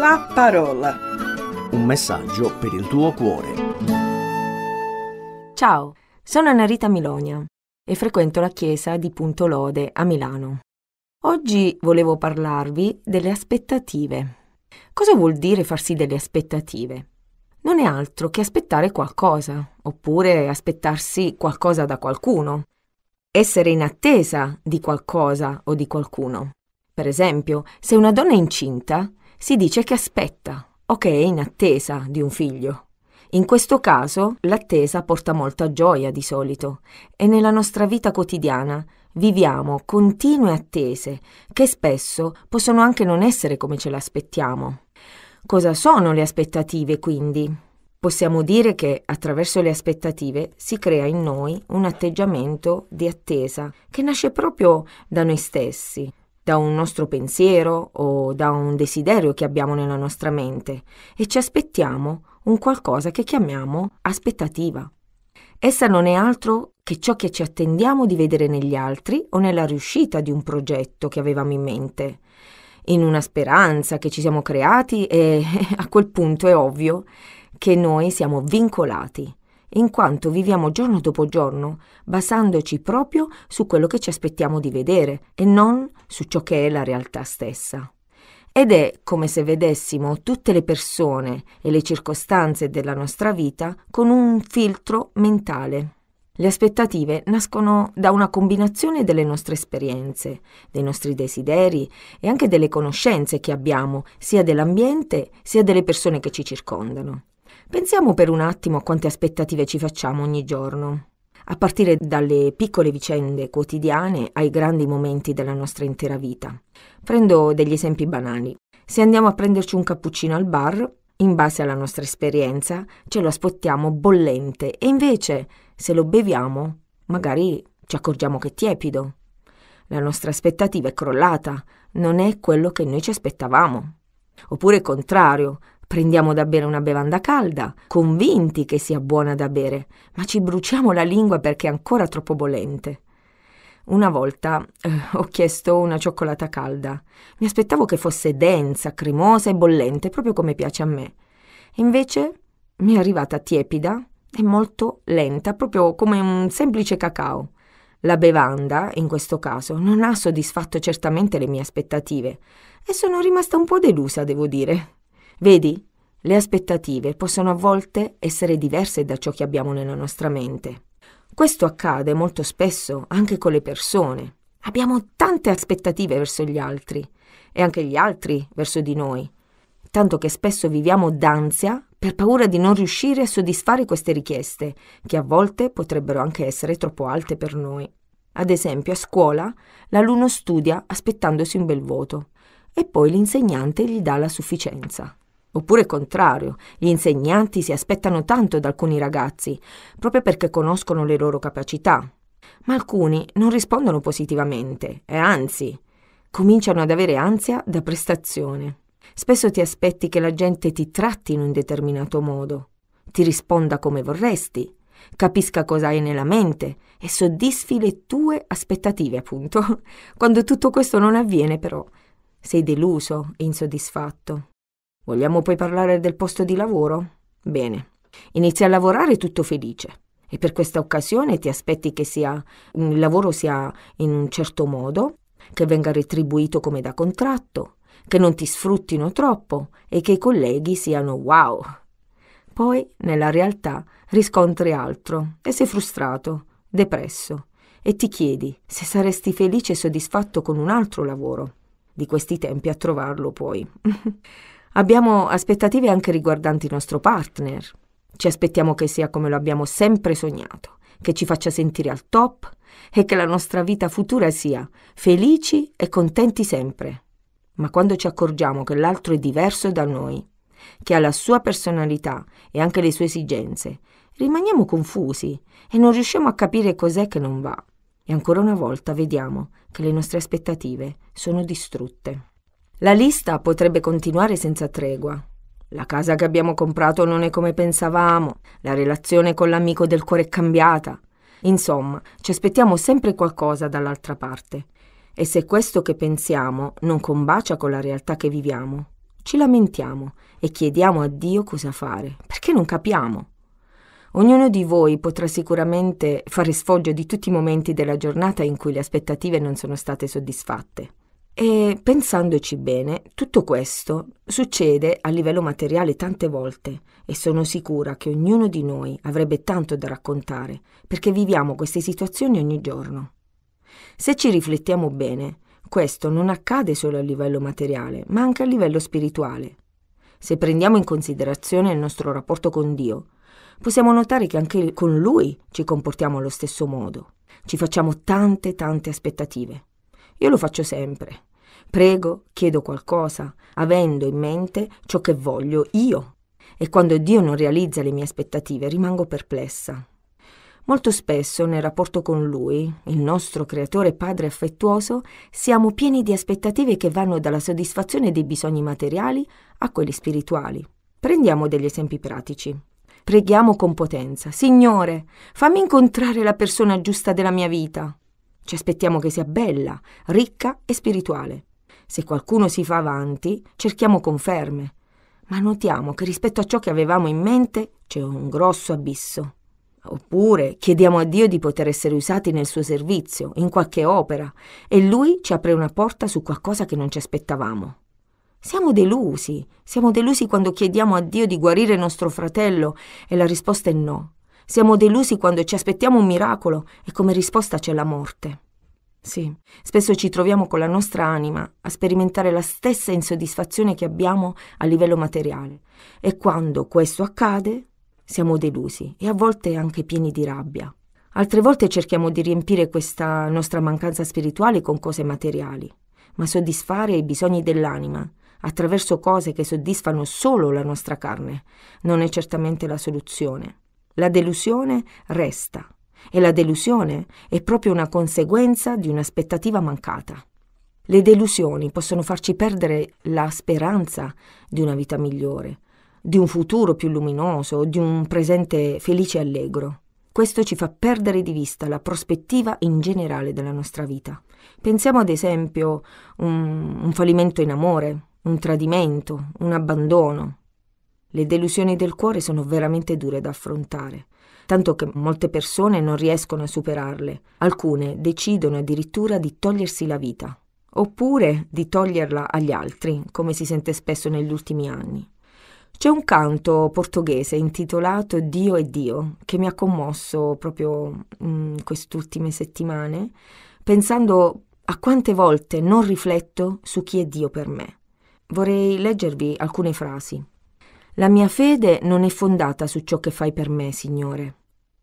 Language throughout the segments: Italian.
La parola. Un messaggio per il tuo cuore. Ciao, sono Annarita Milonia e frequento la chiesa di Punto Lode a Milano. Oggi volevo parlarvi delle aspettative. Cosa vuol dire farsi delle aspettative? Non è altro che aspettare qualcosa, oppure aspettarsi qualcosa da qualcuno. Essere in attesa di qualcosa o di qualcuno. Per esempio, se una donna è incinta, si dice che aspetta o che è in attesa di un figlio. In questo caso l'attesa porta molta gioia di solito e nella nostra vita quotidiana viviamo continue attese che spesso possono anche non essere come ce l'aspettiamo. Cosa sono le aspettative quindi? Possiamo dire che attraverso le aspettative si crea in noi un atteggiamento di attesa che nasce proprio da noi stessi, da un nostro pensiero o da un desiderio che abbiamo nella nostra mente e ci aspettiamo un qualcosa che chiamiamo aspettativa. Essa non è altro che ciò che ci attendiamo di vedere negli altri o nella riuscita di un progetto che avevamo in mente, in una speranza che ci siamo creati e a quel punto è ovvio che noi siamo vincolati in quanto viviamo giorno dopo giorno basandoci proprio su quello che ci aspettiamo di vedere e non su ciò che è la realtà stessa. Ed è come se vedessimo tutte le persone e le circostanze della nostra vita con un filtro mentale. Le aspettative nascono da una combinazione delle nostre esperienze, dei nostri desideri e anche delle conoscenze che abbiamo sia dell'ambiente sia delle persone che ci circondano. Pensiamo per un attimo a quante aspettative ci facciamo ogni giorno, a partire dalle piccole vicende quotidiane ai grandi momenti della nostra intera vita. Prendo degli esempi banali. Se andiamo a prenderci un cappuccino al bar, in base alla nostra esperienza, ce lo aspettiamo bollente e invece, se lo beviamo, magari ci accorgiamo che è tiepido. La nostra aspettativa è crollata, non è quello che noi ci aspettavamo. Oppure il contrario, Prendiamo da bere una bevanda calda, convinti che sia buona da bere, ma ci bruciamo la lingua perché è ancora troppo bollente. Una volta eh, ho chiesto una cioccolata calda. Mi aspettavo che fosse densa, cremosa e bollente, proprio come piace a me. Invece mi è arrivata tiepida e molto lenta, proprio come un semplice cacao. La bevanda, in questo caso, non ha soddisfatto certamente le mie aspettative e sono rimasta un po' delusa, devo dire. Vedi, le aspettative possono a volte essere diverse da ciò che abbiamo nella nostra mente. Questo accade molto spesso anche con le persone. Abbiamo tante aspettative verso gli altri e anche gli altri verso di noi, tanto che spesso viviamo d'ansia per paura di non riuscire a soddisfare queste richieste, che a volte potrebbero anche essere troppo alte per noi. Ad esempio, a scuola l'alunno studia aspettandosi un bel voto e poi l'insegnante gli dà la sufficienza. Oppure contrario, gli insegnanti si aspettano tanto da alcuni ragazzi, proprio perché conoscono le loro capacità. Ma alcuni non rispondono positivamente e anzi, cominciano ad avere ansia da prestazione. Spesso ti aspetti che la gente ti tratti in un determinato modo, ti risponda come vorresti, capisca cosa hai nella mente e soddisfi le tue aspettative, appunto. Quando tutto questo non avviene, però, sei deluso e insoddisfatto. Vogliamo poi parlare del posto di lavoro? Bene. Inizi a lavorare tutto felice e per questa occasione ti aspetti che sia, il lavoro sia in un certo modo, che venga retribuito come da contratto, che non ti sfruttino troppo e che i colleghi siano wow. Poi, nella realtà, riscontri altro e sei frustrato, depresso e ti chiedi se saresti felice e soddisfatto con un altro lavoro. Di questi tempi a trovarlo poi. Abbiamo aspettative anche riguardanti il nostro partner. Ci aspettiamo che sia come lo abbiamo sempre sognato, che ci faccia sentire al top e che la nostra vita futura sia felici e contenti sempre. Ma quando ci accorgiamo che l'altro è diverso da noi, che ha la sua personalità e anche le sue esigenze, rimaniamo confusi e non riusciamo a capire cos'è che non va. E ancora una volta vediamo che le nostre aspettative sono distrutte. La lista potrebbe continuare senza tregua. La casa che abbiamo comprato non è come pensavamo, la relazione con l'amico del cuore è cambiata. Insomma, ci aspettiamo sempre qualcosa dall'altra parte. E se questo che pensiamo non combacia con la realtà che viviamo, ci lamentiamo e chiediamo a Dio cosa fare, perché non capiamo. Ognuno di voi potrà sicuramente fare sfoggio di tutti i momenti della giornata in cui le aspettative non sono state soddisfatte. E pensandoci bene, tutto questo succede a livello materiale tante volte e sono sicura che ognuno di noi avrebbe tanto da raccontare perché viviamo queste situazioni ogni giorno. Se ci riflettiamo bene, questo non accade solo a livello materiale, ma anche a livello spirituale. Se prendiamo in considerazione il nostro rapporto con Dio, possiamo notare che anche con Lui ci comportiamo allo stesso modo. Ci facciamo tante, tante aspettative. Io lo faccio sempre. Prego, chiedo qualcosa, avendo in mente ciò che voglio io. E quando Dio non realizza le mie aspettative, rimango perplessa. Molto spesso nel rapporto con Lui, il nostro creatore padre affettuoso, siamo pieni di aspettative che vanno dalla soddisfazione dei bisogni materiali a quelli spirituali. Prendiamo degli esempi pratici. Preghiamo con potenza. Signore, fammi incontrare la persona giusta della mia vita. Ci aspettiamo che sia bella, ricca e spirituale. Se qualcuno si fa avanti, cerchiamo conferme. Ma notiamo che rispetto a ciò che avevamo in mente c'è un grosso abisso. Oppure chiediamo a Dio di poter essere usati nel suo servizio, in qualche opera, e Lui ci apre una porta su qualcosa che non ci aspettavamo. Siamo delusi, siamo delusi quando chiediamo a Dio di guarire nostro fratello e la risposta è no. Siamo delusi quando ci aspettiamo un miracolo e come risposta c'è la morte. Sì, spesso ci troviamo con la nostra anima a sperimentare la stessa insoddisfazione che abbiamo a livello materiale e quando questo accade siamo delusi e a volte anche pieni di rabbia. Altre volte cerchiamo di riempire questa nostra mancanza spirituale con cose materiali, ma soddisfare i bisogni dell'anima attraverso cose che soddisfano solo la nostra carne, non è certamente la soluzione. La delusione resta e la delusione è proprio una conseguenza di un'aspettativa mancata. Le delusioni possono farci perdere la speranza di una vita migliore, di un futuro più luminoso, di un presente felice e allegro. Questo ci fa perdere di vista la prospettiva in generale della nostra vita. Pensiamo ad esempio un, un fallimento in amore, un tradimento, un abbandono. Le delusioni del cuore sono veramente dure da affrontare, tanto che molte persone non riescono a superarle. Alcune decidono addirittura di togliersi la vita, oppure di toglierla agli altri, come si sente spesso negli ultimi anni. C'è un canto portoghese intitolato Dio è Dio che mi ha commosso proprio in queste ultime settimane, pensando a quante volte non rifletto su chi è Dio per me. Vorrei leggervi alcune frasi. La mia fede non è fondata su ciò che fai per me, Signore.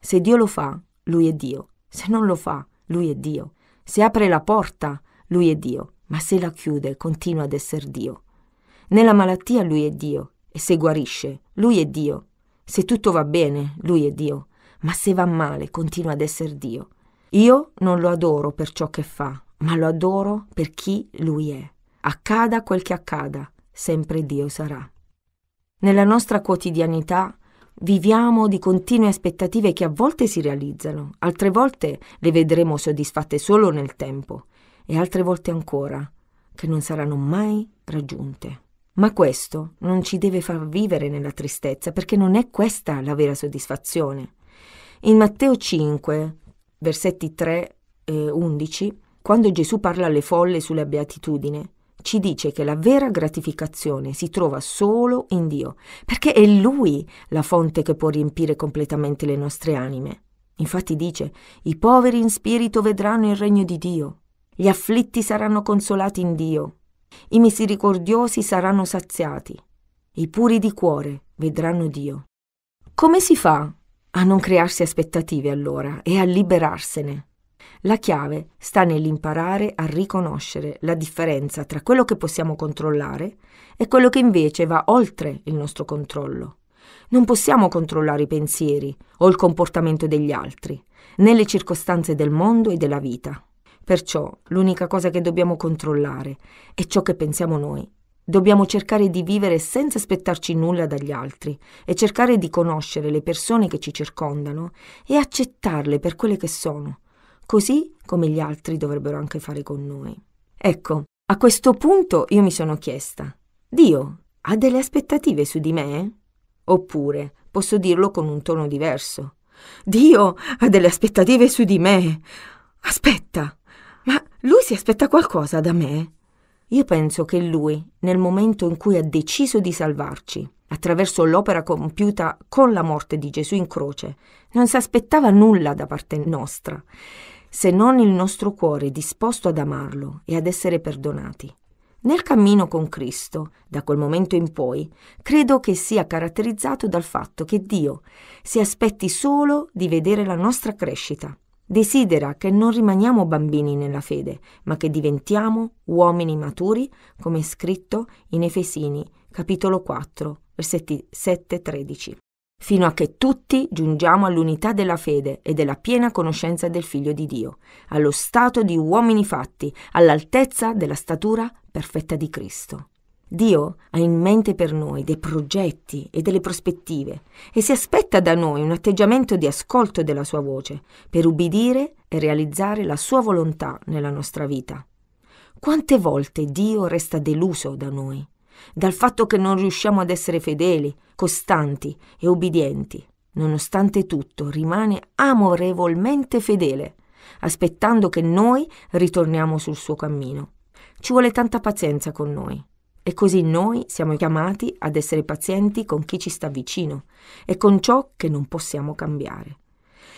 Se Dio lo fa, Lui è Dio. Se non lo fa, Lui è Dio. Se apre la porta, Lui è Dio. Ma se la chiude, continua ad essere Dio. Nella malattia Lui è Dio. E se guarisce, Lui è Dio. Se tutto va bene, Lui è Dio. Ma se va male, continua ad essere Dio. Io non lo adoro per ciò che fa, ma lo adoro per chi Lui è. Accada quel che accada, sempre Dio sarà. Nella nostra quotidianità viviamo di continue aspettative che a volte si realizzano, altre volte le vedremo soddisfatte solo nel tempo e altre volte ancora che non saranno mai raggiunte. Ma questo non ci deve far vivere nella tristezza, perché non è questa la vera soddisfazione. In Matteo 5, versetti 3 e 11, quando Gesù parla alle folle sulla beatitudine, ci dice che la vera gratificazione si trova solo in Dio, perché è Lui la fonte che può riempire completamente le nostre anime. Infatti dice, i poveri in spirito vedranno il regno di Dio, gli afflitti saranno consolati in Dio, i misericordiosi saranno saziati, i puri di cuore vedranno Dio. Come si fa a non crearsi aspettative allora e a liberarsene? La chiave sta nell'imparare a riconoscere la differenza tra quello che possiamo controllare e quello che invece va oltre il nostro controllo. Non possiamo controllare i pensieri o il comportamento degli altri, né le circostanze del mondo e della vita. Perciò l'unica cosa che dobbiamo controllare è ciò che pensiamo noi. Dobbiamo cercare di vivere senza aspettarci nulla dagli altri e cercare di conoscere le persone che ci circondano e accettarle per quelle che sono, così come gli altri dovrebbero anche fare con noi. Ecco, a questo punto io mi sono chiesta, Dio, ha delle aspettative su di me? Oppure posso dirlo con un tono diverso. Dio ha delle aspettative su di me. Aspetta, ma lui si aspetta qualcosa da me? Io penso che lui, nel momento in cui ha deciso di salvarci, attraverso l'opera compiuta con la morte di Gesù in croce, non si aspettava nulla da parte nostra, se non il nostro cuore disposto ad amarlo e ad essere perdonati. Nel cammino con Cristo, da quel momento in poi, credo che sia caratterizzato dal fatto che Dio si aspetti solo di vedere la nostra crescita. Desidera che non rimaniamo bambini nella fede, ma che diventiamo uomini maturi, come è scritto in Efesini, capitolo 4, versetti 7-13 fino a che tutti giungiamo all'unità della fede e della piena conoscenza del Figlio di Dio, allo stato di uomini fatti, all'altezza della statura perfetta di Cristo. Dio ha in mente per noi dei progetti e delle prospettive e si aspetta da noi un atteggiamento di ascolto della sua voce per ubbidire e realizzare la sua volontà nella nostra vita. Quante volte Dio resta deluso da noi, dal fatto che non riusciamo ad essere fedeli, costanti e ubbidienti. Nonostante tutto rimane amorevolmente fedele, aspettando che noi ritorniamo sul suo cammino. Ci vuole tanta pazienza con noi. E così noi siamo chiamati ad essere pazienti con chi ci sta vicino e con ciò che non possiamo cambiare.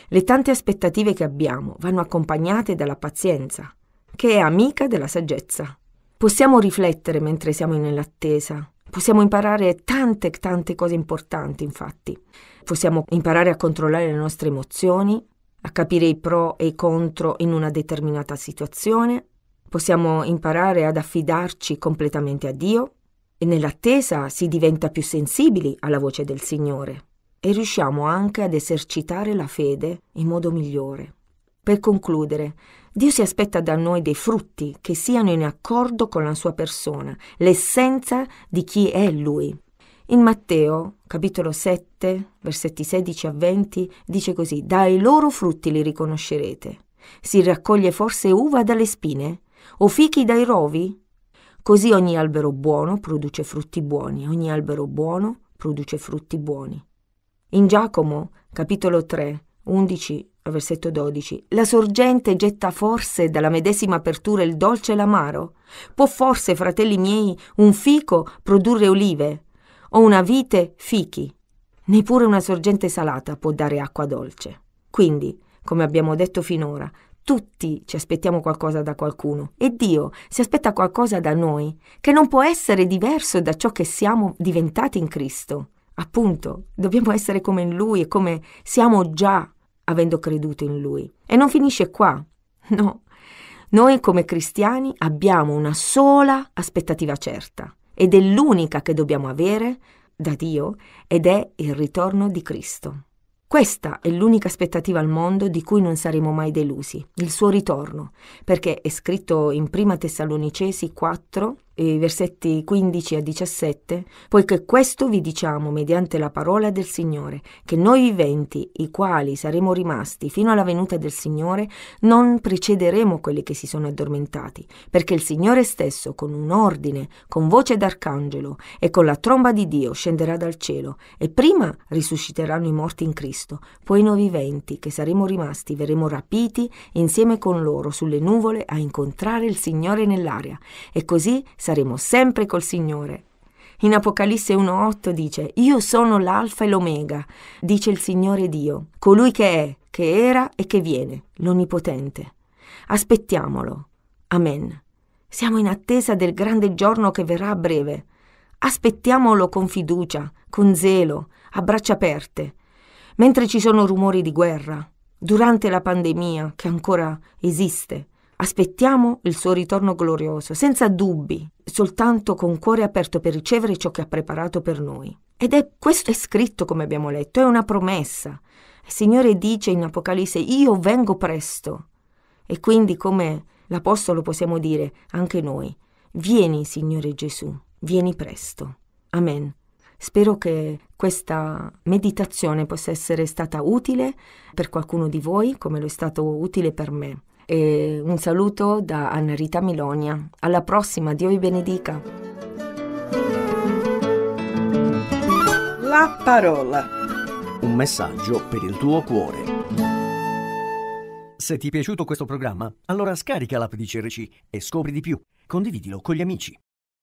Le tante aspettative che abbiamo vanno accompagnate dalla pazienza, che è amica della saggezza. Possiamo riflettere mentre siamo nell'attesa, possiamo imparare tante, tante cose importanti, infatti. Possiamo imparare a controllare le nostre emozioni, a capire i pro e i contro in una determinata situazione, Possiamo imparare ad affidarci completamente a Dio e nell'attesa si diventa più sensibili alla voce del Signore e riusciamo anche ad esercitare la fede in modo migliore. Per concludere, Dio si aspetta da noi dei frutti che siano in accordo con la sua persona, l'essenza di chi è Lui. In Matteo, capitolo 7, versetti 16 a 20, dice così, Dai loro frutti li riconoscerete. Si raccoglie forse uva dalle spine? o fichi dai rovi? Così ogni albero buono produce frutti buoni, ogni albero buono produce frutti buoni. In Giacomo, capitolo 3, 11 versetto 12, la sorgente getta forse dalla medesima apertura il dolce e l'amaro? Può forse, fratelli miei, un fico produrre olive o una vite fichi? Neppure una sorgente salata può dare acqua dolce. Quindi, come abbiamo detto finora, tutti ci aspettiamo qualcosa da qualcuno e Dio si aspetta qualcosa da noi, che non può essere diverso da ciò che siamo diventati in Cristo. Appunto, dobbiamo essere come in Lui e come siamo già avendo creduto in Lui. E non finisce qua. No. Noi come cristiani abbiamo una sola aspettativa certa ed è l'unica che dobbiamo avere da Dio ed è il ritorno di Cristo. Questa è l'unica aspettativa al mondo di cui non saremo mai delusi, il suo ritorno, perché è scritto in Prima Tessalonicesi 4, versetti 15 a 17, poiché questo vi diciamo mediante la parola del Signore, che noi viventi, i quali saremo rimasti fino alla venuta del Signore, non precederemo quelli che si sono addormentati, perché il Signore stesso, con un ordine, con voce d'arcangelo e con la tromba di Dio, scenderà dal cielo, e prima risusciteranno i morti in Cristo, poi noi viventi, che saremo rimasti, verremo rapiti insieme con loro sulle nuvole a incontrare il Signore nell'aria, e così saremo sempre col Signore. In Apocalisse 1.8 dice, Io sono l'alfa e l'omega, dice il Signore Dio, colui che è, che era e che viene, l'Onnipotente. Aspettiamolo. Amen. Siamo in attesa del grande giorno che verrà a breve. Aspettiamolo con fiducia, con zelo, a braccia aperte. Mentre ci sono rumori di guerra, durante la pandemia che ancora esiste, Aspettiamo il suo ritorno glorioso, senza dubbi, soltanto con cuore aperto per ricevere ciò che ha preparato per noi. Ed è questo è scritto, come abbiamo letto, è una promessa. Il Signore dice in Apocalisse, io vengo presto. E quindi, come l'Apostolo possiamo dire anche noi, vieni, Signore Gesù, vieni presto. Amen. Spero che questa meditazione possa essere stata utile per qualcuno di voi, come lo è stato utile per me. E un saluto da Anna Rita Milonia. Alla prossima, Dio vi benedica. La parola. Un messaggio per il tuo cuore. Se ti è piaciuto questo programma, allora scarica l'app di CRC e scopri di più. Condividilo con gli amici.